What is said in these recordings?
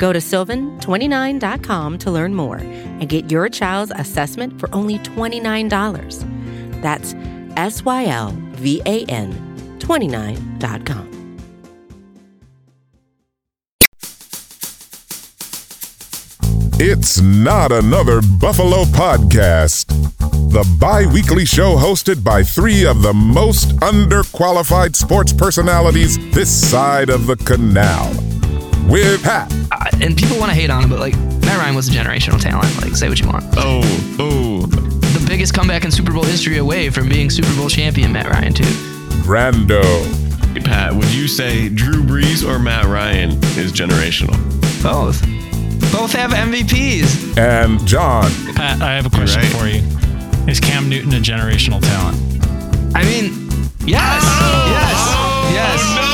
Go to sylvan29.com to learn more and get your child's assessment for only $29. That's S Y L V A N 29.com. It's not another Buffalo podcast. The bi weekly show hosted by three of the most underqualified sports personalities this side of the canal. With Pat, uh, and people want to hate on him, but like Matt Ryan was a generational talent. Like, say what you want. Oh, oh. The biggest comeback in Super Bowl history away from being Super Bowl champion, Matt Ryan, too. Brando, Hey, Pat, would you say Drew Brees or Matt Ryan is generational? Both. Both have MVPs. and John. Pat, I have a question right. for you. Is Cam Newton a generational talent? I mean, yes, yes, yes, yes.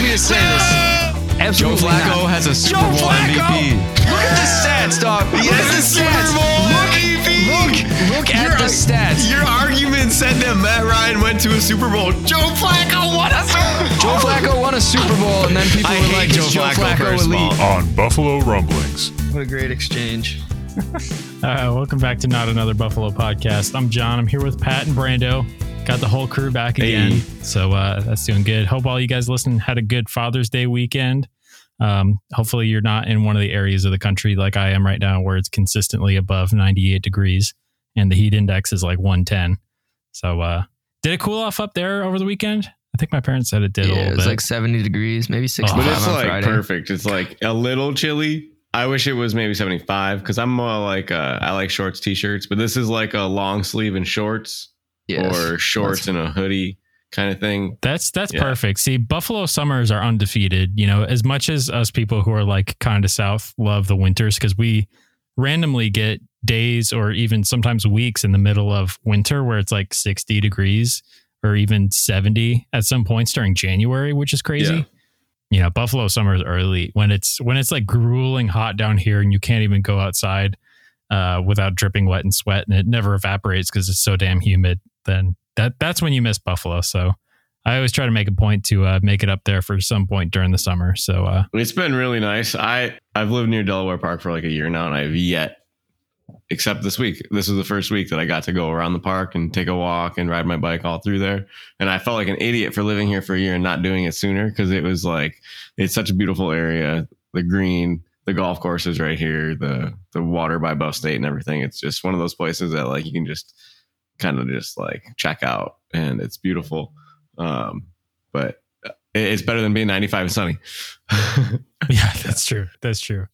No! I, it irks me to say this. Joe Flacco not. has a Super Joe Bowl Flacco! MVP. Look at the stats, dog. Look He at has the a Super stats. Bowl Look, MVP. look, look at the stats. Your argument said that Matt Ryan went to a Super Bowl. Joe Flacco won a Super Bowl. Joe Flacco won a Super Bowl, and then people I were like, Joe Joe Flacco, Flacco first of all. elite?" On Buffalo Rumblings. What a great exchange. Uh, welcome back to Not Another Buffalo podcast. I'm John. I'm here with Pat and Brando. Got the whole crew back again. Hey. So uh, that's doing good. Hope all you guys listening had a good Father's Day weekend. Um, hopefully, you're not in one of the areas of the country like I am right now where it's consistently above 98 degrees and the heat index is like 110. So, uh, did it cool off up there over the weekend? I think my parents said it did Yeah, little it was bit. like 70 degrees, maybe 65 But it's on like Friday. perfect. It's like a little chilly. I wish it was maybe 75 because I'm more like uh, I like shorts, t-shirts, but this is like a long sleeve and shorts Yes. or shorts and a hoodie kind of thing. That's that's Yeah. perfect. See, Buffalo summers are undefeated. You know, as much as us people who are like kind of south love the winters because we randomly get days or even sometimes weeks in the middle of winter where it's like 60 degrees or even 70 at some points during January, which is crazy. Yeah. You know, Buffalo summers early when it's when it's like grueling hot down here and you can't even go outside uh, without dripping wet and sweat and it never evaporates because it's so damn humid. Then that that's when you miss Buffalo. So I always try to make a point to uh, make it up there for some point during the summer. So uh, It's been really nice. I I've lived near Delaware Park for like a year now, and I've yet, except this week. This was the first week that I got to go around the park and take a walk and ride my bike all through there. And I felt like an idiot for living here for a year and not doing it sooner because it was like it's such a beautiful area. The green, the golf courses right here, the the water by Buff State and everything. It's just one of those places that like you can just kind of just like check out, and it's beautiful. Um, but it's better than being 95 and sunny. yeah, that's true. That's true.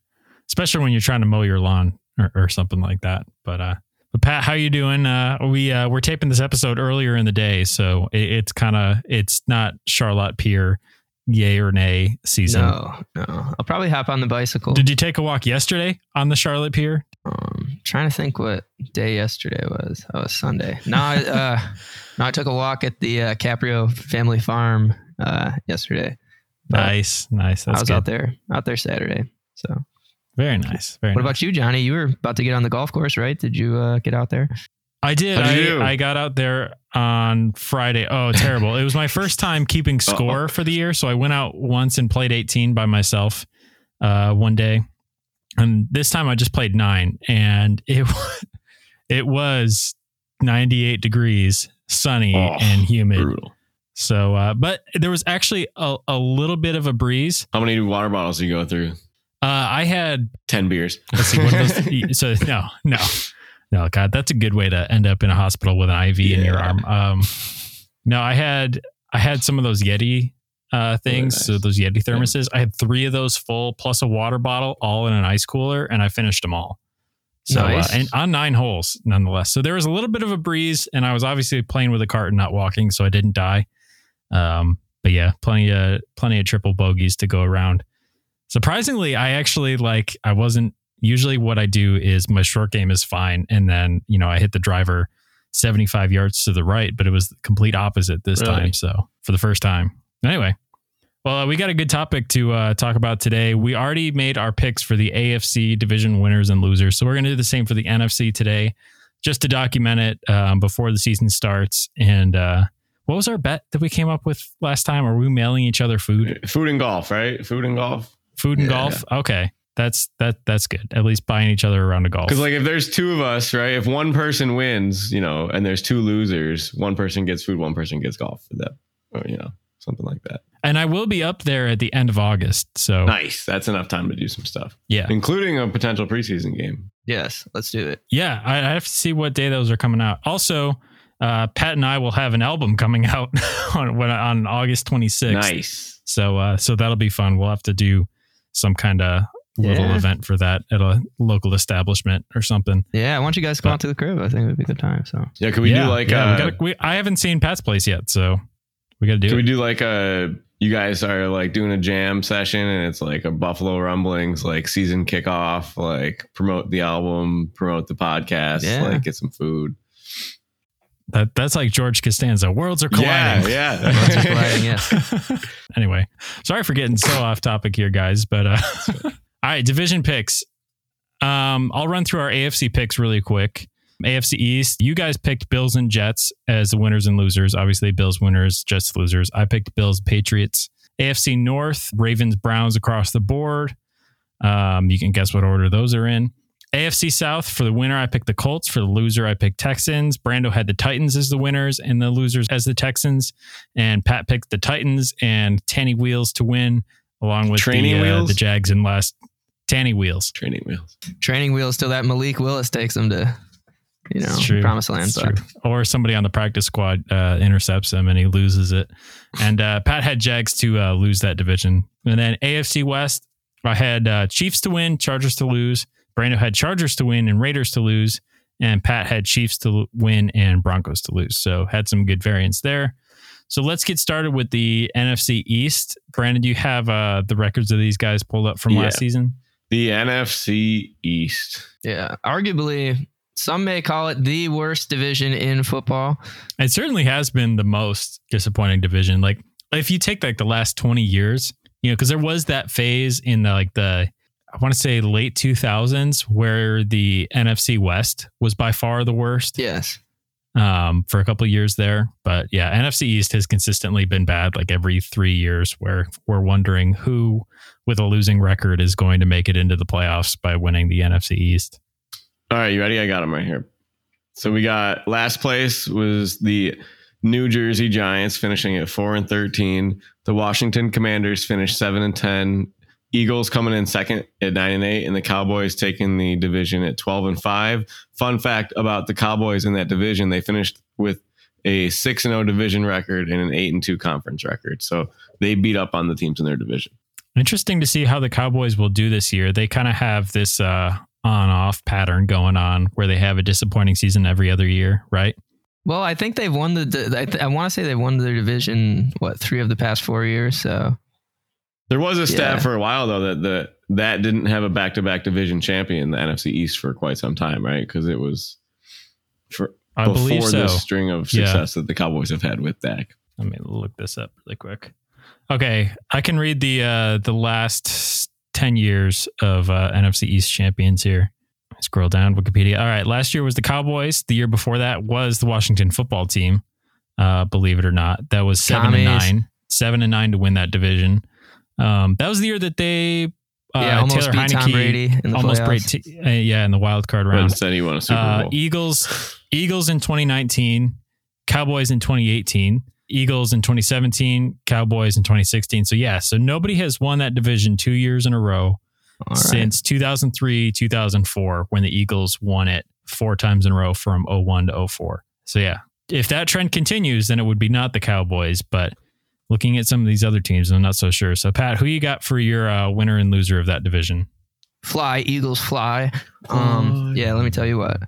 Especially when you're trying to mow your lawn or, or something like that. But uh, but Pat, how you doing? Uh, we uh, we're taping this episode earlier in the day, so it, it's kind of it's not Charlotte Pier, yay or nay season. No, no. I'll probably hop on the bicycle. Did you take a walk yesterday on the Charlotte Pier? Um, trying to think what day yesterday was. Oh, it was Sunday. No, I, uh, no, I took a walk at the uh, Caprio family farm uh, yesterday. But Nice, nice. That's I was good. out there, out there Saturday. So, Very nice. Very what nice. about you, Johnny? You were about to get on the golf course, right? Did you uh, get out there? I did. How'd I, do? I got out there on Friday. Oh, terrible. it was my first time keeping score for the year. So I went out once and played 18 by myself uh, one day. And this time I just played nine. And it, it was 98 degrees, sunny Oh, and humid. Brutal. So, uh, but there was actually a, a little bit of a breeze. How many water bottles do you go through? Uh, I had 10 beers. Let's see. What those? so no, no, no. God, that's a good way to end up in a hospital with an IV in your arm. Um, no, I had I had some of those Yeti uh, things, nice. so those Yeti thermoses. I had three of those full plus a water bottle, all in an ice cooler, and I finished them all. So Nice. uh, and on nine holes, nonetheless. So there was a little bit of a breeze, and I was obviously playing with a cart and not walking, so I didn't die. Um, but yeah, plenty of plenty of triple bogeys to go around. Surprisingly, I actually like I wasn't Usually, what I do is my short game is fine, and then you know I hit the driver 75 yards to the right, but it was the complete opposite this Really? time. So for the first time, anyway. Well, uh, we got a good topic to uh, talk about today. We already made our picks for the AFC division winners and losers, so we're going to do the same for the NFC today, just to document it um, before the season starts. And uh, what was our bet that we came up with last time? Are we mailing each other food? Food and golf, right? Food and golf. Food and Yeah. golf. Okay, that's that that's good. At least buying each other around a golf. Because like if there's two of us, right? If one person wins, you know, and there's two losers, one person gets food, one person gets golf for that, or you know, something like that. And I will be up there at the end of August. So Nice. That's enough time to do some stuff, yeah, including a potential preseason game. Yes, let's do it. yeah. I, I have to see what day those are coming out. Also, uh, Pat and I will have an album coming out on when, on August 26th. Nice. So uh, so that'll be fun. We'll have to do some kind of little Yeah. event for that at a local establishment or something. Yeah, why don't you guys come But- out to the crib? I think it would be a good time. So Yeah. Could we yeah, do like yeah, uh, we gotta, we, I haven't seen Pat's place yet, so we got to do Can it. we do like a you guys are like doing a jam session and it's like a Buffalo Rumblings like season kickoff, like promote the album, promote the podcast, Yeah. like get some food. that that's like George Costanza. Worlds are colliding. Yeah, Worlds are yeah. colliding, yeah. anyway, sorry for getting so off topic here, guys. But uh, all right, division picks. Um, I'll run through our AFC picks really quick. AFC East, you guys picked Bills and Jets as the winners and losers. Obviously, Bills winners, Jets losers. I picked Bills, Patriots. AFC North, Ravens, Browns across the board. Um, you can guess what order those are in. AFC South, for the winner, I picked the Colts. For the loser, I picked Texans. Brando had the Titans as the winners and the losers as the Texans. And Pat picked the Titans and Tanny Wheels to win, along with Training the, uh, wheels? the Jags and last. Tanny Wheels. Training wheels. training wheels till that Malik Willis takes them to, you know, true. promised land. But true. Or somebody on the practice squad uh, intercepts him and he loses it. And uh, Pat had Jags to uh, lose that division. And then AFC West, I had uh, Chiefs to win, Chargers to lose. Brando had Chargers to win and Raiders to lose. And Pat had Chiefs to win and Broncos to lose. So had some good variance there. So let's get started with the NFC East. Brandon, do you have uh, the records of these guys pulled up from Yeah. last season? The NFC East. yeah, arguably, some may call it the worst division in football. It certainly has been the most disappointing division. Like if you take like the last 20 years, you know, because there was that phase in the like the I want to say late 2000s where the NFC West was by far the worst Yes. um, for a couple of years there. But yeah, NFC East has consistently been bad like every three years where we're wondering who with a losing record is going to make it into the playoffs by winning the NFC East. All right, you ready? I got them right here. So we got last place was the New Jersey Giants finishing at four and thirteen. The Washington Commanders finished seven and ten. Eagles coming in second at nine and eight, and the Cowboys taking the division at twelve and five. Fun fact about the Cowboys in that division: they finished with a six and zero division record and an eight and two conference record. So they beat up on the teams in their division. Interesting to see how the Cowboys will do this year. They kind of have this uh, on off pattern going on where they have a disappointing season every other year, right? Well, I think they've won the. the I, th- I want to say they've won their division. What three of the past four years? So There was a stat Yeah. for a while though that the that didn't have a back to back division champion the NFC East for quite some time, right? Because it was for I before so. this string of Yeah. success that the Cowboys have had with Dak. Let me look this up really quick. Okay, I can read the uh, the last ten years of uh, NFC East champions here. Scroll down Wikipedia. All right, last year was the Cowboys. The year before that was the Washington Football Team. Uh, believe it or not, that was seven and nine, seven and nine to win that division. Um, that was the year that they uh, yeah, almost Taylor beat Tom Brady in the almost playoffs. break t- uh, yeah in the wild card But round. instead, he won a Super Uh, Bowl. Eagles, Eagles in 2019, Cowboys in 2018, Eagles in 2017, Cowboys in 2016. So yeah, so nobody has won that division two years in a row All right. since 2003, 2004, when the Eagles won it four times in a row from 01 to 04. So yeah, if that trend continues, then it would be not the Cowboys, but looking at some of these other teams, I'm not so sure. So Pat, who you got for your uh, winner and loser of that division? fly, Eagles fly. Um, Fly. yeah, let me tell you what.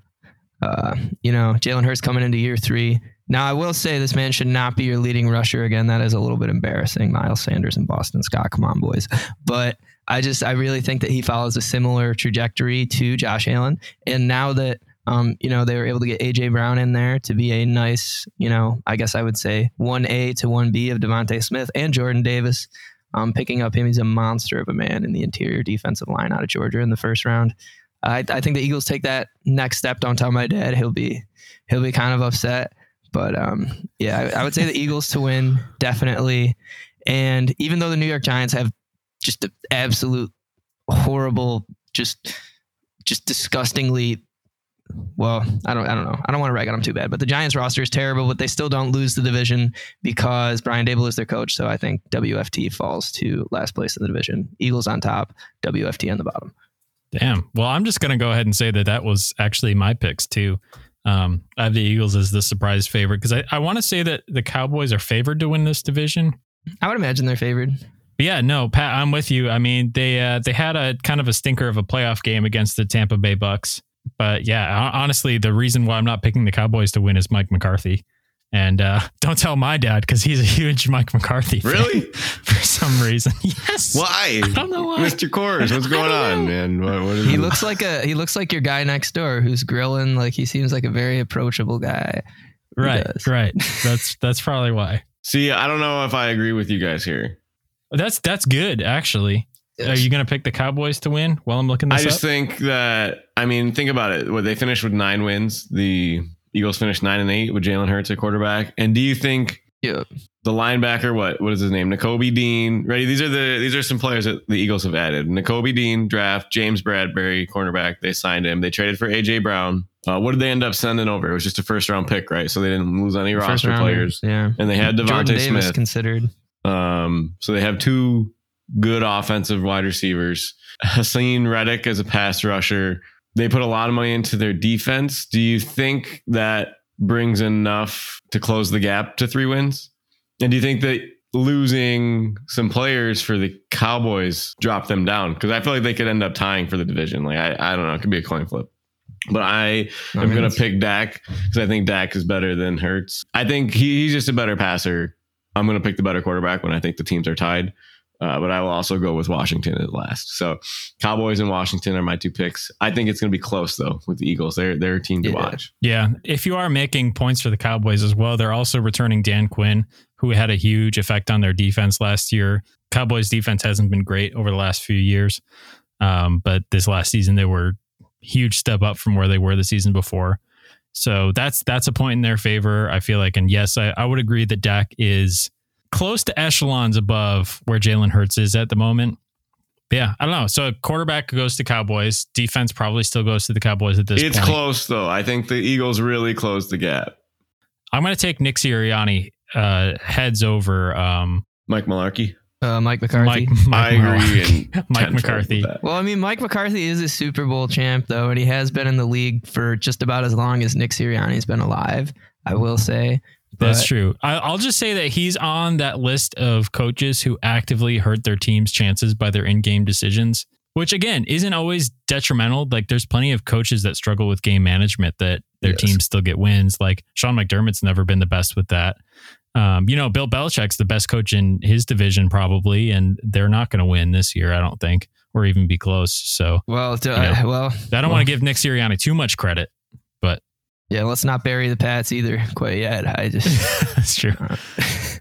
Uh, you know, Jalen Hurts coming into year three. Now, I will say this man should not be your leading rusher again. That is a little bit embarrassing. Miles Sanders and Boston Scott. Come on, boys. But I just I really think that he follows a similar trajectory to Josh Allen. And now that um, you know, they were able to get AJ Brown in there to be a nice, you know, I guess I would say one A to one B of DeVonta Smith and Jordan Davis. Um, picking up him, he's a monster of a man in the interior defensive line out of Georgia in the first round. I, I think the Eagles take that next step. Don't tell my dad; he'll be he'll be kind of upset. But um, yeah, I, I would say the Eagles to win definitely. And even though the New York Giants have just an absolute horrible, just just disgustingly well, I don't, I don't know. I don't want to rag on them too bad, but the Giants roster is terrible, but they still don't lose the division because Brian Daboll is their coach. So I think WFT falls to last place in the division. Eagles on top, WFT on the bottom. Damn. Well, I'm just going to go ahead and say that that was actually my picks too. Um, I have the Eagles as the surprise favorite because I, I want to say that the Cowboys are favored to win this division. I would imagine they're favored. But yeah, no, Pat, I'm with you. I mean, they uh, they had a kind of a stinker of a playoff game against the Tampa Bay Bucks but yeah, honestly, the reason why I'm not picking the Cowboys to win is Mike McCarthy. And uh, don't tell my dad because he's a huge Mike McCarthy. Really? For some reason, yes. Why? I don't know why. Mr. Kors, what's going on, man? What, what he looks like a he looks like your guy next door who's grilling. Like he seems like a very approachable guy. Right, right. That's that's probably why. See, I don't know if I agree with you guys here. That's that's good actually. Are you going to pick the Cowboys to win while I'm looking this I just up? think that, I mean, think about it. What they finished with nine wins. The Eagles finished nine and eight with Jalen Hurts at quarterback. And do you think yeah. the linebacker, what what is his name? Nakobe Dean. Ready? These are the these are some players that the Eagles have added. Nakobe Dean draft, James Bradberry, cornerback. They signed him. They traded for AJ Brown. Uh, what did they end up sending over? It was just a first round pick, right? So they didn't lose any First roster rounder, players. Yeah. And they had Jordan DeVonta Davis Smith. considered. Um, so they have two good offensive wide receivers. Haason Reddick as a pass rusher. They put a lot of money into their defense. Do you think that brings enough to close the gap to three wins? And do you think that losing some players for the Cowboys drop them down? Because I feel like they could end up tying for the division. Like I, I don't know, it could be a coin flip. But I I am mean, going to pick Dak because I think Dak is better than Hurts. I think he, he's just a better passer. I'm going to pick the better quarterback when I think the teams are tied. Uh, but I will also go with Washington at last. So Cowboys and Washington are my two picks. I think it's going to be close though with the Eagles. They're they're a team to Yeah. watch. Yeah. If you are making points for the Cowboys as well, they're also returning Dan Quinn, who had a huge effect on their defense last year. Cowboys defense hasn't been great over the last few years. Um, but this last season they were huge step up from where they were the season before. So that's that's a point in their favor, I feel like. And yes, I, I would agree that Dak is close to echelons above where Jalen Hurts is at the moment. Yeah, I don't know. So quarterback goes to Cowboys. Defense probably still goes to the Cowboys at this It's point. close though. I think the Eagles really closed the gap. I'm going to take Nick Sirianni uh, heads over um, Mike Malarkey. Uh, Mike McCarthy. Mike, Mike. I agree. Mike tenfold McCarthy. Well, I mean, Mike McCarthy is a Super Bowl champ, though, and he has been in the league for just about as long as Nick Sirianni's been alive. I will say. That's true. I, I'll just say that he's on that list of coaches who actively hurt their team's chances by their in-game decisions, which again isn't always detrimental. Like there's plenty of coaches that struggle with game management that their Yes. teams still get wins. Like Sean McDermott's never been the best with that. Um, you know, Bill Belichick's the best coach in his division probably, and they're not going to win this year, I don't think, or even be close. So Well, to, Yeah. uh, well, I don't well, want to give Nick Sirianni too much credit, Yeah, let's not bury the Pats either quite yet. I just. that's true.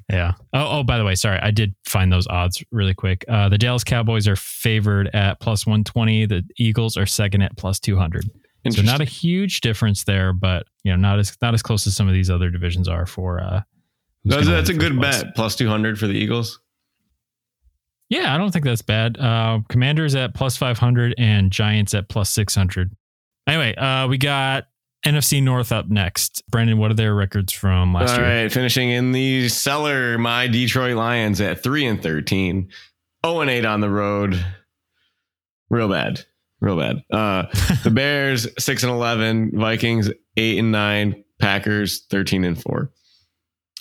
Yeah. Oh, oh, by the way, sorry, I did find those odds really quick. Uh, the Dallas Cowboys are favored at plus 120. The Eagles are second at plus 200. So not a huge difference there, but you know, not as not as close as some of these other divisions are for. Uh, that's, that's a good place. bet. Plus two hundred for the Eagles. Yeah, I don't think that's bad. Uh, Commanders at plus 500 and Giants at plus 600. Anyway, uh, we got NFC North up next. Brandon, what are their records from last All year? All right, finishing in the cellar, my Detroit Lions at three and thirteen, zero and eight on the road. Real bad, real bad. Uh, the Bears six and eleven, Vikings eight and nine, Packers thirteen and four.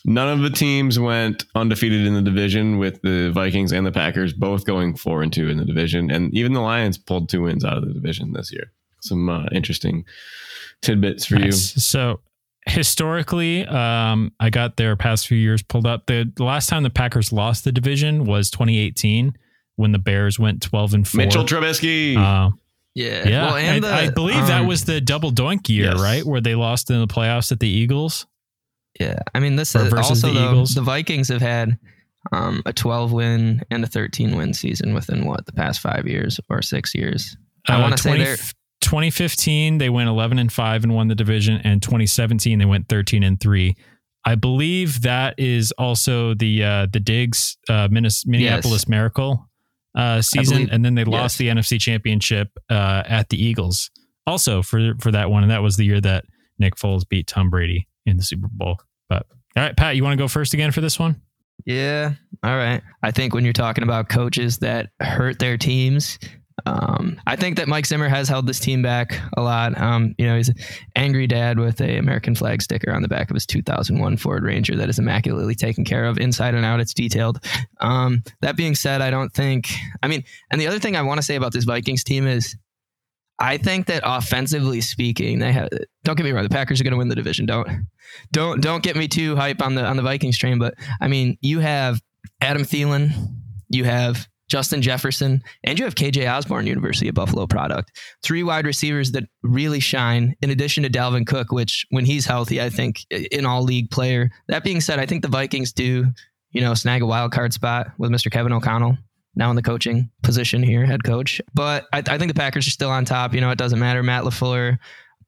None of the teams went undefeated in the division, with the Vikings and the Packers both going four and two in the division, and even the Lions pulled two wins out of the division this year. Some uh, interesting tidbits for Nice. So historically, um, I got their past few years pulled up. The, the last time the Packers lost the division was 2018. when the Bears went 12 and 4. Mitchell Trubisky. Uh, Yeah. yeah. Well, and I, the, I believe that um, was the double doink year, yes. right? Where they lost in the playoffs at the Eagles. Yeah, I mean this Or versus also the though, Eagles. the Vikings have had um, a 12 win and a 13 win season within what the past five years or six years. I Uh, want to say 20 they're 2015 they went 11 and 5 and won the division and 2017 they went 13 and 3 i believe that is also the uh the Diggs uh minneapolis miracle uh season believe- and then they lost the nfc championship uh at the eagles. Also for for that one and that was the year that nick foles beat tom brady in the super bowl. But all right pat you want to go first again for this one? Yeah. All right. I think when you're talking about coaches that hurt their teams, um, I think that Mike Zimmer has held this team back a lot. Um, you know, he's an angry dad with a American flag sticker on the back of his 2001 Ford Ranger that is immaculately taken care of inside and out. It's detailed. Um, that being said, I don't think. I mean, and the other thing I want to say about this Vikings team is. I think that offensively speaking, they have. Don't get me wrong, the Packers are going to win the division. Don't, don't, don't get me too hype on the on the Vikings train. But I mean, you have Adam Thielen, you have Justin Jefferson, and you have KJ Osborne, University of Buffalo product. Three wide receivers that really shine, in addition to Dalvin Cook, which when he's healthy, I think in all league player. That being said, I think the Vikings do, you know, snag a wild card spot with Mr. Kevin O'Connell. Now in the coaching position here, head coach. But I, I think the Packers are still on top. You know, it doesn't matter. Matt LaFleur,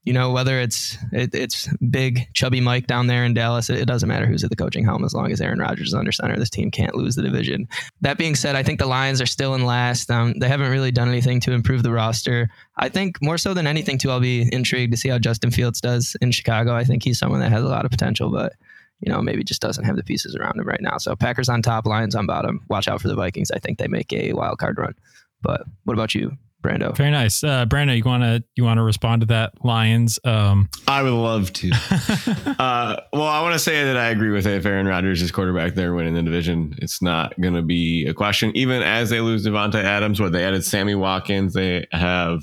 you know, whether it's it, it's big chubby Mike down there in Dallas, it, it doesn't matter who's at the coaching helm as long as Aaron Rodgers is under center. This team can't lose the division. That being said, I think the Lions are still in last. Um, they haven't really done anything to improve the roster. I think more so than anything, too, I'll be intrigued to see how Justin Fields does in Chicago. I think he's someone that has a lot of potential, but you know, maybe just doesn't have the pieces around him right now. So Packers on top, Lions on bottom. Watch out for the Vikings. I think they make a wild card run. But what about you, Brando? very nice uh brandon you want to you want to respond to that lions um I would love to. uh, well, I want to say that I agree with it. If Aaron Rodgers is quarterback, they're winning the division. It's not going to be a question. Even as they lose Davante Adams, what they added Sammy Watkins, they have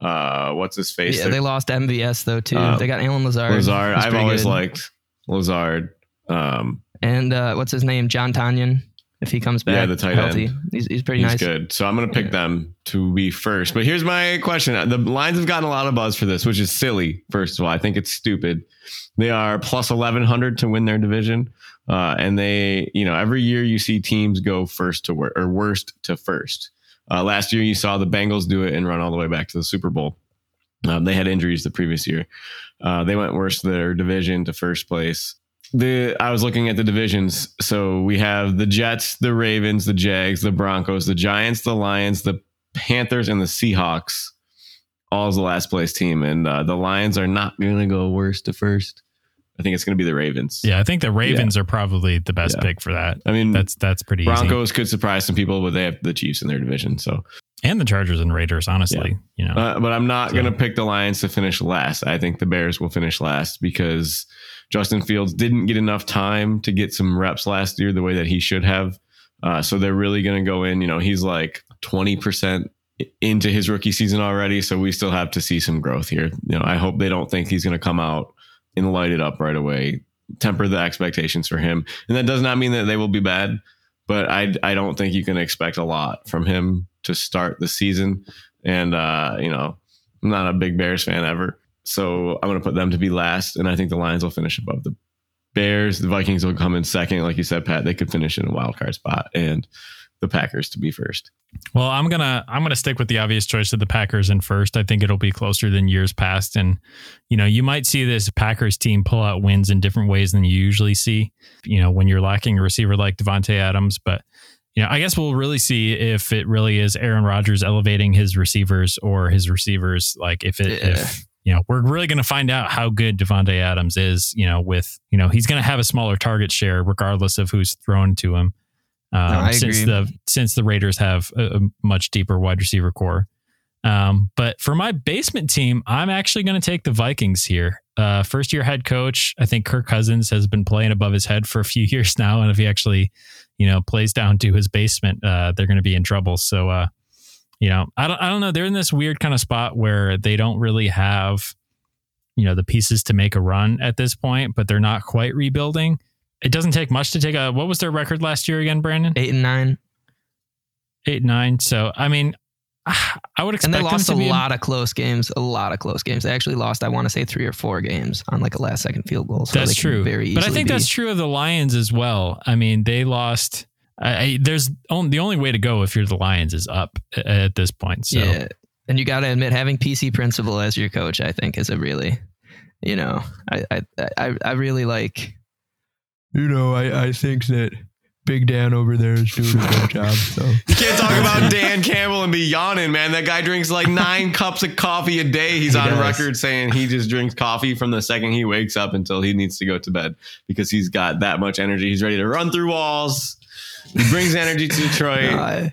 uh, what's his face? Yeah, They're- they lost MVS though too. Uh, they got Allen Lazard. Lazard. I've always good. liked Lazard. Um, And uh, what's his name? John Tonyan. If he comes back Yeah, the tight healthy, end. he's, he's pretty he's nice. good. So I'm going to pick them to be first. But here's my question: The Lions have gotten a lot of buzz for this, which is silly. First of all, I think it's stupid. They are plus 1100 to win their division, uh, and they, you know, every year you see teams go first to wor- or worst to first. Uh, last year you saw the Bengals do it and run all the way back to the Super Bowl. Um, they had injuries the previous year. Uh, they went worst to their division to first place. The I was looking at the divisions. So we have the Jets, the Ravens, the Jags, the Broncos, the Giants, the Lions, the Panthers, and the Seahawks. All as the last place team, and uh, the Lions are not going to go worst to first. I think it's going to be the Ravens. yeah i think the ravens are probably the best Yeah. pick for that I mean, that's that's pretty easy Broncos could surprise some people, but they have the Chiefs in their division. So and the chargers and raiders honestly you know Uh, but I'm not So- going to pick the Lions to finish last. I think the Bears will finish last because Justin Fields didn't get enough time to get some reps last year the way that he should have. Uh, so they're really going to go in. You know, he's like 20% into his rookie season already. So we still have to see some growth here. You know, I hope they don't think he's going to come out and light it up right away. Temper the expectations for him. And that does not mean that they will be bad, but I, I don't think you can expect a lot from him to start the season. And, uh, you know, I'm not a big Bears fan ever. So I'm going to put them to be last. And I think the Lions will finish above the Bears. The Vikings will come in second. Like you said, Pat, they could finish in a wild card spot and the Packers to be first. Well, I'm gonna I'm gonna stick with the obvious choice of the Packers in first. I think it'll be closer than years past, and you know you might see this Packers team pull out wins in different ways than you usually see. You know when you're lacking a receiver like Davante Adams, but you know I guess we'll really see if it really is Aaron Rodgers elevating his receivers or his receivers. Like if it Yeah. if you know we're really going to find out how good Davante Adams is. You know with you know he's going to have a smaller target share regardless of who's thrown to him. Um, I since agree. the since the Raiders have a, a much deeper wide receiver corps. Um, but for my basement team, I'm actually going to take the Vikings here. Uh, first year head coach, I think Kirk Cousins has been playing above his head for a few years now, and if he actually, you know, plays down to his basement, uh, they're going to be in trouble. So, uh, you know, I don't, I don't know. They're in this weird kind of spot where they don't really have, you know, the pieces to make a run at this point, but they're not quite rebuilding. It doesn't take much to take a. What was their record last year again, Brandon? Eight and nine. eight, and nine. So I mean, I would expect and they lost to a be in- lot of close games. A lot of close games. They actually lost, I want to say, three or four games on like a last second field goal. So that's true. Very but I think be- that's true of the Lions as well. I mean, they lost. I, I, there's only, the only way to go if you're the Lions is up at this point. So Yeah, and you got to admit, having PC Principal as your coach, I think, is a really, you know, I I I, I really like. You know, I I think that Big Dan over there is doing a good job. So You can't talk about Dan Campbell and be yawning, man. That guy drinks like nine cups of coffee a day. He's He on does. record saying he just drinks coffee from the second he wakes up until he needs to go to bed because he's got that much energy. He's ready to run through walls. He brings energy to Detroit. No, I,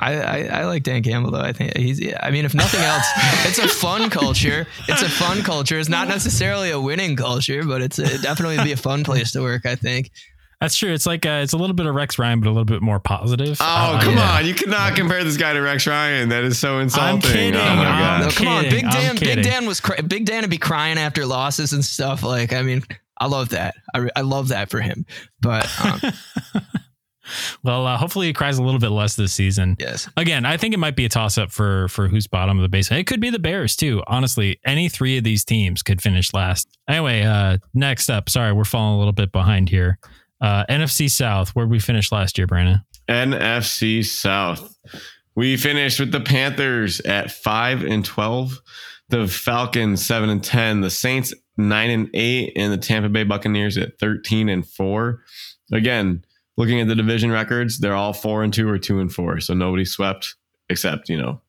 I, I, I like Dan Campbell though. I think he's. I mean, if nothing else, it's a fun culture. It's a fun culture. It's not necessarily a winning culture, but it's a, definitely be a fun place to work. I think. that's true. It's like uh, it's a little bit of Rex Ryan, but a little bit more positive. Oh, Uh, come yeah. on. You cannot compare this guy to Rex Ryan. That is so insulting. kidding. Oh, my I'm God. No, come on. Big Dan. Big. Dan was cry- Big Dan would be crying after losses and stuff. Like, I mean, I love that. I, re- I love that for him. But um, Well, uh, hopefully he cries a little bit less this season. yes, Again, I think it might be a toss up for for who's bottom of the basement. It could be the Bears too. Honestly, any three of these teams could finish last. Anyway, uh, next up. Sorry, we're falling a little bit behind here. Uh, NFC South, where we finished last year, Brandon. NFC South. We finished with the Panthers at five and twelve, the Falcons seven and ten, the Saints nine and eight, and the Tampa Bay Buccaneers at thirteen and four. Again, looking at the division records, they're all four and two or two and four, so nobody swept except you know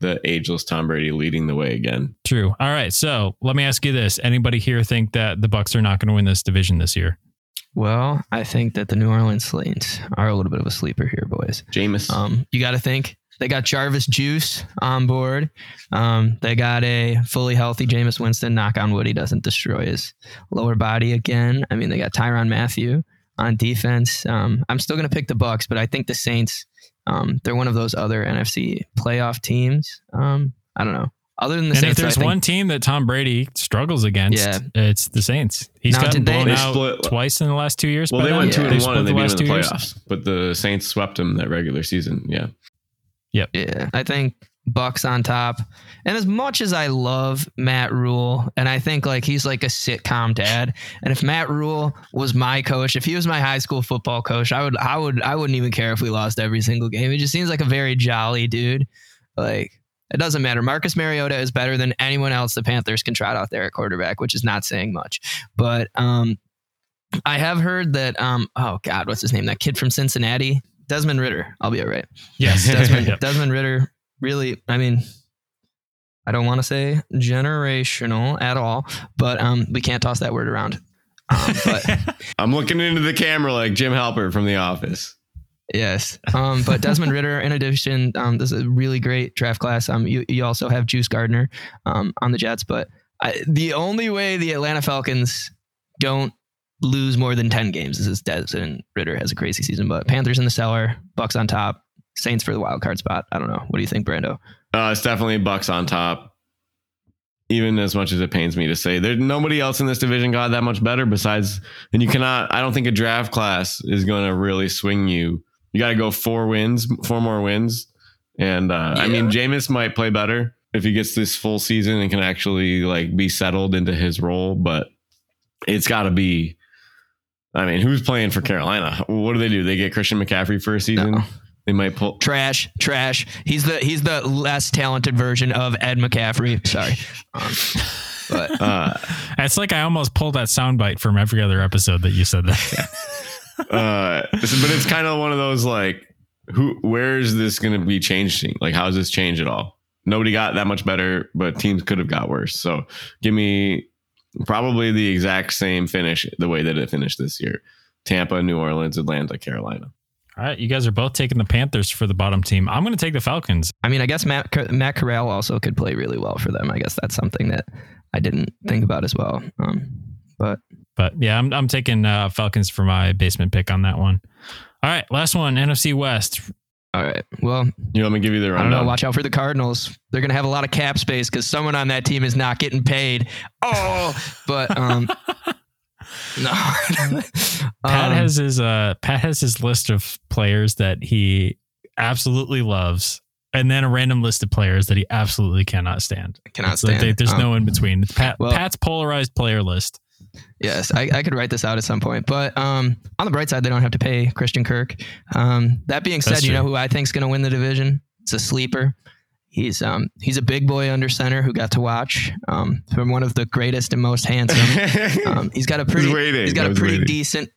the ageless Tom Brady leading the way again. True. All right. So let me ask you this: Anybody here think that the Bucks are not going to win this division this year? well, I think that the New Orleans Saints are a little bit of a sleeper here, boys. Jameis, Um, you got to think they got Jarvis Juice on board. Um, they got a fully healthy Jameis Winston. Knock on wood, he doesn't destroy his lower body again. I mean, they got Tyrann Mathieu on defense. Um, I'm still going to pick the Bucks, but I think the Saints. Um, they're one of those other NFC playoff teams. Um, I don't know. Other than the and Saints, if there's think- one team that Tom Brady struggles against, Yeah. it's the Saints. He's Now, gotten did they- blown They out split- twice in the last two years. well, they them. went two Yeah. and one, split and they beat last them in the two years. playoffs. But the Saints swept them that regular season. Yeah. Yep. Yeah, I think Bucks on top. And as much as I love Matt Rhule, and I think like he's like a sitcom dad, and if Matt Rhule was my coach, if he was my high school football coach, I would I would I wouldn't even care if we lost every single game. It just seems like a very jolly dude. Like it doesn't matter. Marcus Mariota is better than anyone else the Panthers can trot out there at quarterback, which is not saying much. But um I have heard that um oh god, what's his name? That kid from Cincinnati, Desmond Ridder. I'll be all right. Yes, Desmond, Yep. Desmond Ridder really, I mean, I don't want to say generational at all, but um, we can't toss that word around. Um, but I'm looking into the camera like Jim Halpert from The Office. yes, um, but Desmond Ridder, in addition, um, this is a really great draft class. Um, you, you also have Juice Gardner um, on the Jets, but I, the only way the Atlanta Falcons don't lose more than 10 games is if Desmond Ridder has a crazy season. But Panthers in the cellar, Bucks on top, Saints for the wild card spot. I don't know. What do you think, Brando? Uh, it's definitely Bucks on top. Even as much as it pains me to say, there's nobody else in this division got that much better besides. And you cannot. I don't think a draft class is going to really swing you. You got to go four wins, four more wins, and uh, I mean, Jameis might play better if he gets this full season and can actually like be settled into his role. But it's got to be. I mean, who's playing for Carolina? What do they do? They get Christian McCaffrey for a season. No. They might pull. Trash, trash. He's the he's the less talented version of Ed McCaffrey. Sorry, um, but Uh, It's like I almost pulled that soundbite from every other episode that you said that. uh but it's kind of one of those like who where is this going to be changing like how's this change at all nobody got that much better but teams could have got worse so give me probably the exact same finish the way that it finished this year tampa new orleans atlanta carolina All right, you guys are both taking the Panthers for the bottom team. I'm going to take the Falcons. I mean, I guess Matt Matt Corral also could play really well for them. I guess that's something that I didn't think about as well. Um, but But yeah, I'm I'm taking uh, Falcons for my basement pick on that one. All right, last one, NFC West. all right, well, you want me to give you the I don't know. rundown Watch out for the Cardinals. They're gonna have a lot of cap space because someone on that team is not getting paid. Oh, but um, no. Pat Um, has his uh Pat has his list of players that he absolutely loves, and then a random list of players that he absolutely cannot stand. Cannot So stand. they- there's Um, no in between. It's Pat, well- Pat's polarized player list. Yes, I, I could write this out at some point. But um, on the bright side, they don't have to pay Christian Kirk. Um, that being said, That's you know who I think is going to win the division? It's a sleeper. He's um he's a big boy under center who got to watch um from one of the greatest and most handsome. Um, he's got a pretty waiting. he's got a pretty waiting. decent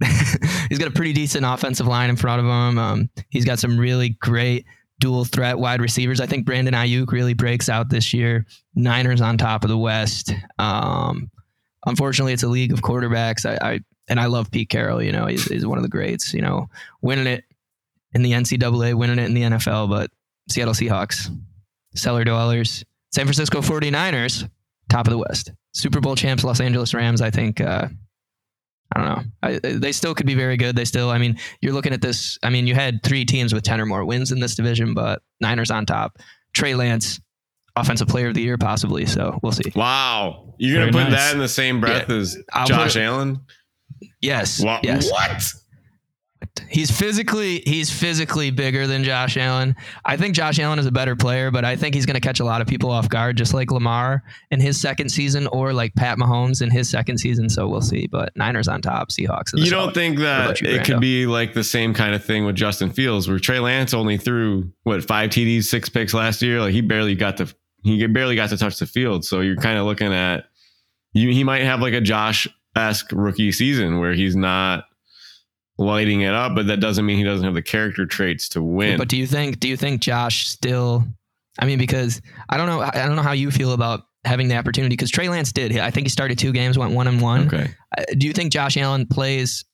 he's got a pretty decent offensive line in front of him. Um, he's got some really great dual threat wide receivers. I think Brandon Aiyuk really breaks out this year. Niners on top of the West. Um, unfortunately, it's a league of quarterbacks. I, I and I love Pete Carroll. You know, he's, he's one of the greats. You know, winning it in the NCAA, winning it in the NFL. But Seattle Seahawks, cellar dwellers, San Francisco 49ers, top of the West. Super Bowl champs, Los Angeles Rams. I think. Uh, I don't know. I, they still could be very good. They still. I mean, you're looking at this. I mean, you had three teams with ten or more wins in this division, but Niners on top. Trey Lance, offensive player of the year, possibly. So we'll see. Wow. You're going to put nice. that in the same breath as I'll Josh put- Allen? Yes. Wha- Yes. What? He's physically he's physically bigger than Josh Allen. I think Josh Allen is a better player, but I think he's going to catch a lot of people off guard, just like Lamar in his second season, or like Pat Mahomes in his second season. So we'll see. But Niners on top, Seahawks. You don't think that you, it could be like the same kind of thing with Justin Fields, where Trey Lance only threw what five TDs, six picks last year? Like he barely got to he barely got to touch the field. So you're kind of looking at you. He might have like a Josh esque rookie season where he's not lighting it up, but that doesn't mean he doesn't have the character traits to win. But do you think do you think Josh still? I mean, because I don't know. I don't know how you feel about having the opportunity. Because Trey Lance did. I think he started two games, went one and one. okay, Uh, Do you think Josh Allen plays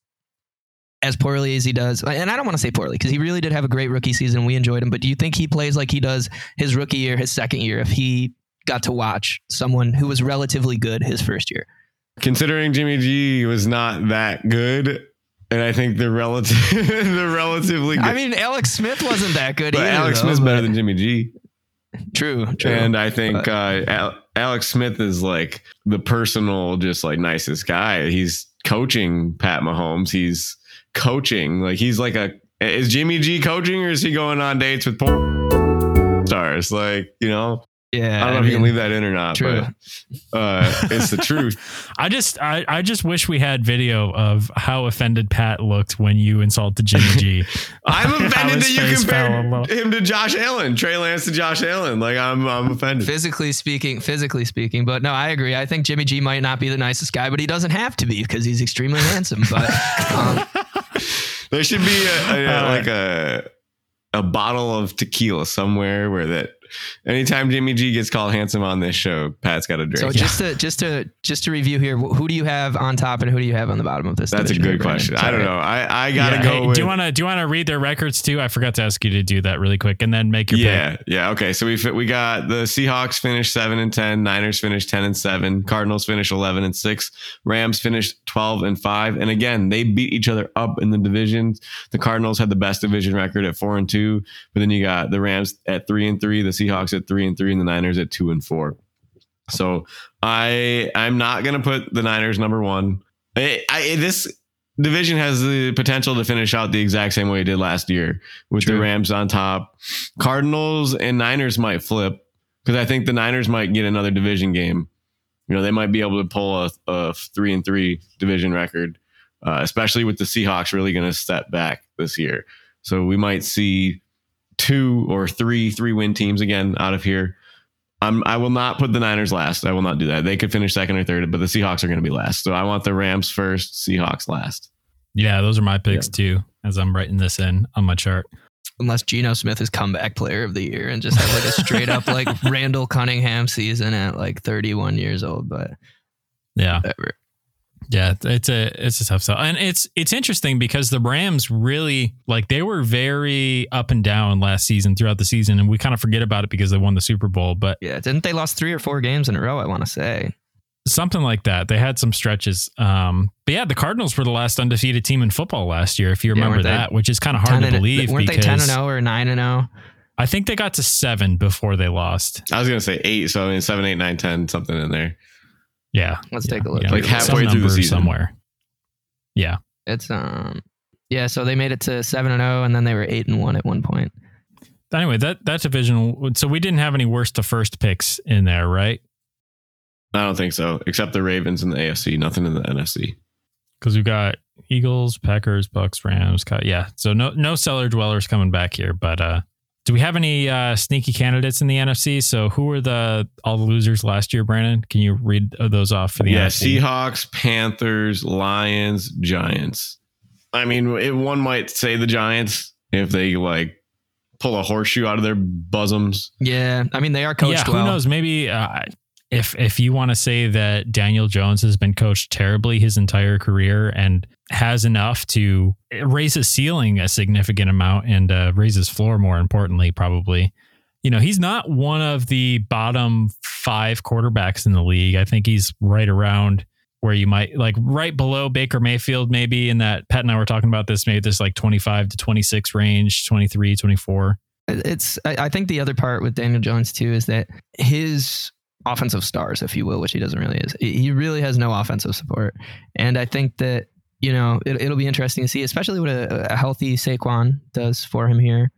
as poorly as he does? And I don't want to say poorly because he really did have a great rookie season. We enjoyed him. But do you think he plays like he does his rookie year, his second year, if he got to watch someone who was relatively good his first year? considering Jimmy G was not that good, and I think the relative the relatively good. I mean, Alex Smith wasn't that good but either. Alex though, Smith's better but- than Jimmy G. True, true. And I think But- uh, Al- Alex Smith is like the personal, just like nicest guy. He's coaching Pat Mahomes. He's coaching like he's like a. Is Jimmy G coaching or is he going on dates with porn stars? Like you know, yeah, I don't know if you can leave that in or not, True. but uh, it's the truth. I just I, I just wish we had video of how offended Pat looked when you insulted Jimmy G. I'm offended that you face fell a compared him to Josh Allen, Trey Lance to Josh Allen. Like I'm, I'm offended. physically speaking, physically speaking. But no, I agree. I think Jimmy G might not be the nicest guy, but he doesn't have to be because he's extremely handsome. But um, There should be a, a- Uh, like a a bottle of tequila somewhere where that anytime Jimmy G gets called handsome on this show, Pat's got a drink. so just to just to just to review here, who do you have on top and who do you have on the bottom of this? That's a good Brandon? question. I don't know. I I gotta Yeah, go hey, with. do you want to do you want to read their records too? I forgot to ask you to do that really quick and then make your pick. yeah, yeah. Okay, so we we got the Seahawks finished seven and ten, Niners finished ten and seven, Cardinals finished eleven and six, Rams finished twelve and five, and again they beat each other up in the divisions. The Cardinals had the best division record at four and two, but then you got the Rams at three and three, the Seahawks at three and three, and the Niners at two and four. So I I'm not gonna put the Niners number one. I, I this division has the potential to finish out the exact same way it did last year with the Rams on top. Cardinals and Niners might flip because I think the Niners might get another division game. You know, they might be able to pull a, a three and three division record, uh, especially with the Seahawks really going to step back this year. So we might see two or three three win teams again out of here. I'm, I will not put the Niners last. I will not do that. They could finish second or third, but the Seahawks are going to be last. So I want the Rams first, Seahawks last. Yeah, those are my picks too. As I'm writing this in on my chart. Unless Geno Smith is comeback player of the year and just have like a straight up like Randall Cunningham season at like 31 years old, but Yeah, whatever. Yeah, it's a it's a tough sell, and it's it's interesting because the Rams really like they were very up and down last season throughout the season, and we kind of forget about it because they won the Super Bowl, but Yeah, didn't they lost three or four games in a row? I want to say. something like that. They had some stretches. Um, but yeah, the Cardinals were the last undefeated team in football last year, if you remember weren't that, which is kind of hard to believe. Weren't they 10 and 0 or 9 and oh? 0? I think they got to seven before they lost. I was going to say eight. So I mean, seven, eight, nine, ten, something in there. Yeah. Let's yeah, take a look. yeah. Like halfway Some through the season. somewhere. Yeah. It's um Yeah, so they made it to seven and zero, and then they were eight and one at one point. Anyway, that that division. So we didn't have any worst to first picks in there, right? I don't think so, except the Ravens in the AFC. Nothing in the NFC. Because we've got Eagles, Packers, Bucks, Rams. Yeah, so no no cellar dwellers coming back here. But uh, do we have any uh, sneaky candidates in the NFC? So who were the all the losers last year, Brandon? Can you read those off for the NFC? yeah, NFC? Seahawks, Panthers, Lions, Giants. I mean, it, one might say the Giants if they like pull a horseshoe out of their bosoms. Yeah, I mean they are coached yeah, who well. knows? Maybe uh, if if you want to say that Daniel Jones has been coached terribly his entire career and has enough to raise his ceiling a significant amount and uh, raise his floor more importantly, probably. You know, he's not one of the bottom five quarterbacks in the league. I think he's right around where you might like right below Baker Mayfield, maybe in that Pat and I were talking about this, maybe this like 25 to 26 range, 23, 24. It's I I think the other part with Daniel Jones too is that his offensive stars, if you will, which he doesn't really is, he really has no offensive support, and I think that you know it, it'll be interesting to see, especially what a, a healthy Saquon does for him here,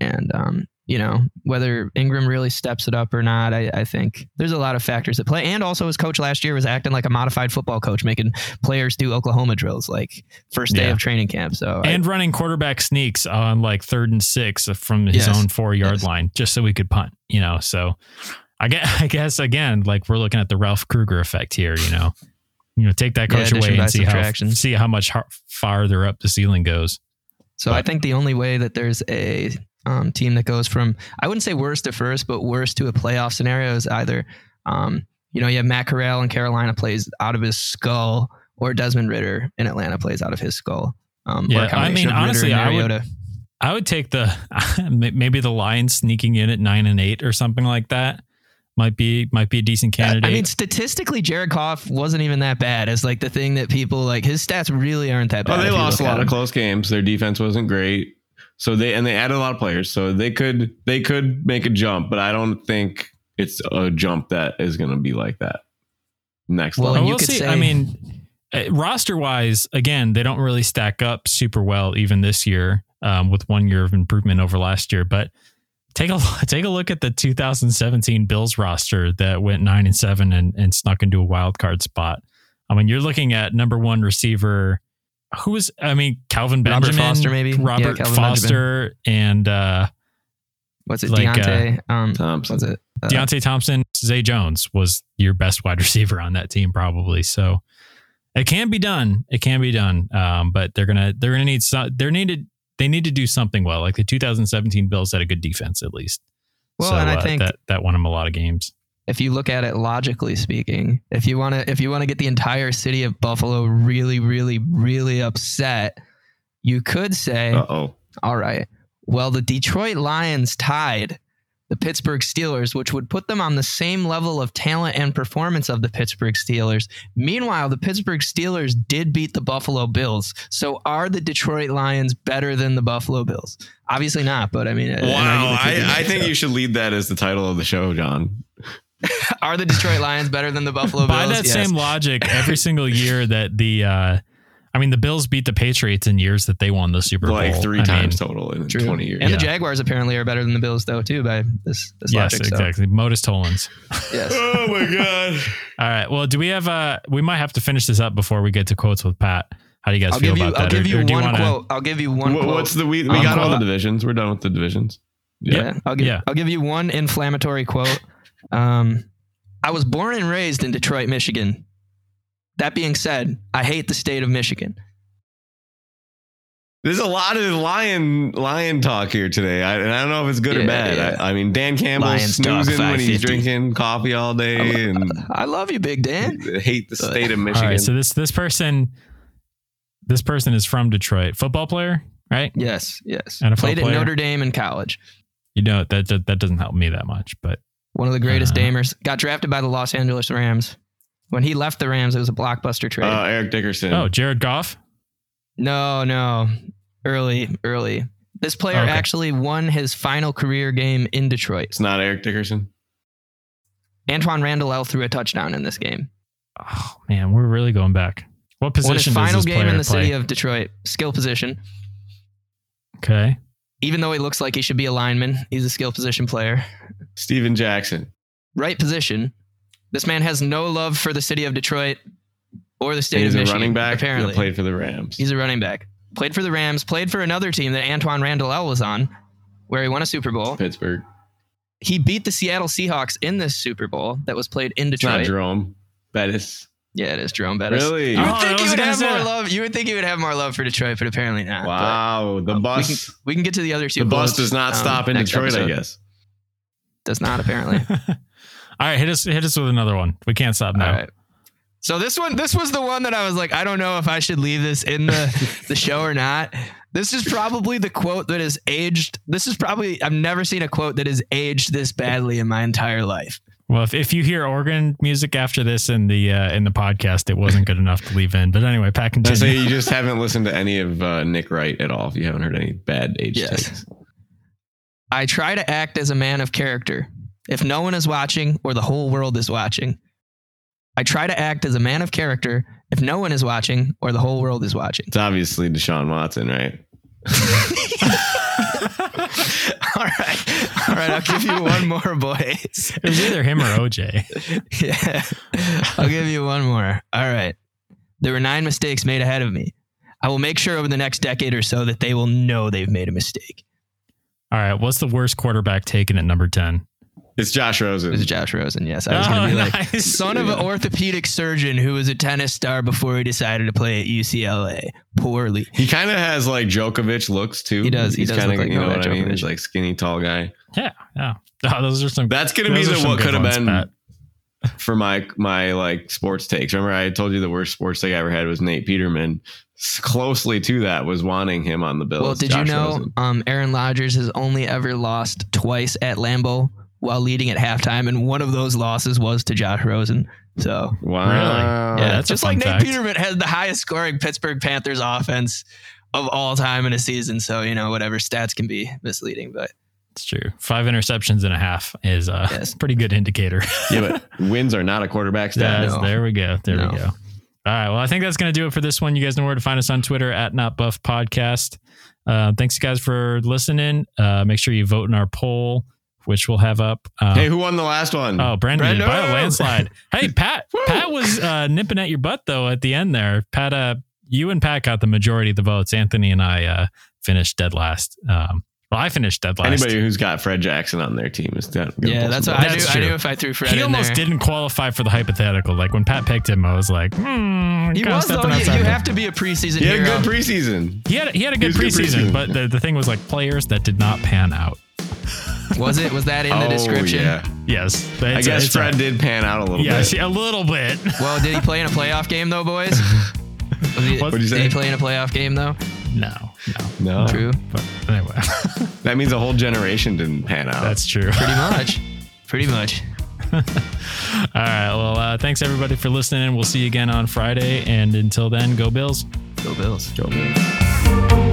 and um, you know whether Ingram really steps it up or not. I, I think there's a lot of factors at play, and also his coach last year was acting like a modified football coach, making players do Oklahoma drills like first day Yeah. of training camp. So I- and running quarterback sneaks on like third and six from his Yes. own four yard Yes. line just so we could punt, you know. So I guess, I guess again, like we're looking at the Ralph Krueger effect here, you know. You know, take that coach addition away and see how see how much har- farther up the ceiling goes. So I think the only way that there's a um, team that goes from I wouldn't say worst to first, but worst to a playoff scenario is either um, you know you have Matt Corral in Carolina plays out of his skull, or Desmond Ridder in Atlanta plays out of his skull. Um, Yeah, I mean, honestly, I would- I would take the maybe the Lions sneaking in at nine and eight or something like that. Might be might be a decent candidate. I mean, statistically, Jared Goff wasn't even that bad. As like the thing that people like, his stats really aren't that bad. Oh, they lost a lot of close games. Their defense wasn't great. So they and they added a lot of players. So they could they could make a jump, but I don't think it's a jump that is going to be like that. Next Well, level. you we'll could see. say- I mean, roster wise, again, they don't really stack up super well even this year um, with one year of improvement over last year. But take a take a look at the 2017 Bills roster that went nine and seven and, and snuck into a wild card spot. I mean, you're looking at number one receiver. Who was? I mean, Calvin Robert Benjamin, Foster, maybe? Robert Calvin Foster, and uh, What's it, like, uh, Deonte? um, Thompson. what's it? Uh, Deonte Thompson, Zay Jones was your best wide receiver on that team, probably. So it can be done. It can be done. Um, but they're gonna they're gonna need some. They're needed. They need to do something well. Like the 2017 Bills had a good defense at least. Well, so, and I uh, think that that won them a lot of games. if you look at it logically speaking, if you want to if you want to get the entire city of Buffalo really really really upset, you could say, Uh oh. all right, well the Detroit Lions tied the Pittsburgh Steelers, which would put them on the same level of talent and performance of the Pittsburgh Steelers. Meanwhile, the Pittsburgh Steelers did beat the Buffalo Bills. So are the Detroit Lions better than the Buffalo Bills? Obviously not, but I mean, Wow. argument could be I, I think you should lead that as the title of the show, John. are the Detroit Lions better than the Buffalo Bills? By that Yes. same logic, every single year that the uh, I mean the Bills beat the Patriots in years that they won the Super Bowl. Like three I times mean, total in True. 20 years. And Yeah. the Jaguars apparently are better than the Bills, though, too, by this, this yes, logic. So, exactly. Modus Tollens. yes. oh my God. All right. Well, do we have uh we might have to finish this up before we get to quotes with Pat. How do you guys I'll feel give you. about I'll that? give you or do one wanna- quote. I'll give you one What- quote. what's the we we Um, got all the divisions. We're done with the divisions. yeah. I'll give. Yeah. I'll give you one inflammatory quote. Um, I was born and raised in Detroit, Michigan. That being said, I hate the state of Michigan. There's a lot of lion lion talk here today, I, and I don't know if it's good or bad. yeah. I, I mean, Dan Campbell Lions snoozing when he's drinking coffee all day and I love you, Big Dan. hate the state of Michigan. right. So this this person this person is from Detroit. Football player, right? Yes, yes. NFL Played player. at Notre Dame in college. You know that that, that doesn't help me that much, but One of the greatest Uh. Damers. Got drafted by the Los Angeles Rams. When he left the Rams, it was a blockbuster trade. uh, Eric Dickerson. oh, Jared Goff. No, no. Early, early. This player Okay. actually won his final career game in Detroit. it's not Eric Dickerson. Antwaan Randle El threw a touchdown in this game. Oh man, we're really going back. What Won his position final does this game in the play? city of Detroit. Skill position. okay. Even though he looks like he should be a lineman, he's a skill position player. Steven Jackson. Right position. This man has no love for the city of Detroit or the state And state he's of Michigan. a running back apparently, played for the Rams. he's a running back. Played for the Rams. Played for another team that Antwaan Randle El was on, where he won a Super Bowl. Pittsburgh. He beat the Seattle Seahawks in this Super Bowl that was played in It's not Detroit. Jerome Bettis. Yeah, it is Jerome Bettis. Really? You would Oh, think he would have more that. love. You would think he would have more love for Detroit, but apparently not. But, Wow. The uh, bus. We can, we can get to the other two. the bus does not um, stop in next Detroit, I guess. Does not apparently. All right, hit us hit us with another one. We can't stop now. All right. So this one, this was the one that I was like, I don't know if I should leave this in the the show or not. This is probably the quote that is aged. This is probably I've never seen a quote that is aged this badly in my entire life. Well, if, if you hear organ music after this in the uh, in the podcast, it wasn't good enough to leave in. But anyway, Pat I continue. say you just haven't listened to any of uh, Nick Wright at all. If you haven't heard any bad age Yes. takes. I try to act as a man of character. If no one is watching or the whole world is watching, I try to act as a man of character. If no one is watching or the whole world is watching. It's obviously Deshaun Watson, right? All right, all right. I'll give you one more, boys. it was either him or OJ. yeah. I'll give you one more. All right. There were nine mistakes made ahead of me. I will make sure over the next decade or so that they will know they've made a mistake. All right, what's the worst quarterback taken at number ten? It's Josh Rosen. It's Josh Rosen. Yes. I was going to be Oh, like, son of an orthopedic surgeon who was a tennis star before he decided to play at UCLA. Poorly. He kind of has like Djokovic looks too. He does. He He's does kind of, like you know Novak what I mean? He's like skinny, tall guy. Yeah, yeah. Oh, those are some. That's gonna be the what could have been Pat. for my my like sports takes. Remember, I told you the worst sports take I ever had was Nate Peterman. Closely to that was wanting him on the Bills. Well, did you know um, Aaron Rodgers has only ever lost twice at Lambeau while leading at halftime, and one of those losses was to Josh Rosen. So Wow. Really? yeah, that's just fun like Nate. Peterman has the highest scoring Pittsburgh Panthers offense of all time in a season. So you know whatever stats can be misleading, but It's true. Five interceptions and a half is a Yes. pretty good indicator. yeah, but wins are not a quarterback stat. That's- No. There we go. There No. we go. All right. Well, I think that's going to do it for this one. You guys know where to find us on Twitter at Not Buff Podcast. Uh, thanks, guys, for listening. Uh, make sure you vote in our poll, which we'll have up. Uh, Hey, who won the last one? Oh, Brandon, did, by a landslide. Hey, Pat. Pat was uh, nipping at your butt though at the end there. Pat, uh, you and Pat got the majority of the votes. Anthony and I uh, finished dead last. Um, well, I finished dead last. Anybody who's got Fred Jackson on their team is gonna yeah, that's some what I That's knew. I knew if I threw Fred he in almost there. didn't qualify for the hypothetical. Like when Pat picked him, I was like, hmm, He was though. You, you have to be a preseason He had a good preseason. He had he had a good was good preseason, preseason. but the, the thing was like players that did not pan out. was it? Was that in the oh, description? Yeah. Yes, I guess it's a- Fred did pan out a little Yes, bit. a little bit. Well, did he play in a playoff game though, boys? Was he, What'd you did say? he play in a playoff game though? no, no. No, True. But anyway, that means a whole generation didn't pan out. that's true. Pretty much. Pretty much. All right. Well, uh, thanks everybody for listening. We'll see you again on Friday. And until then, go Bills. Go Bills. Go Bills.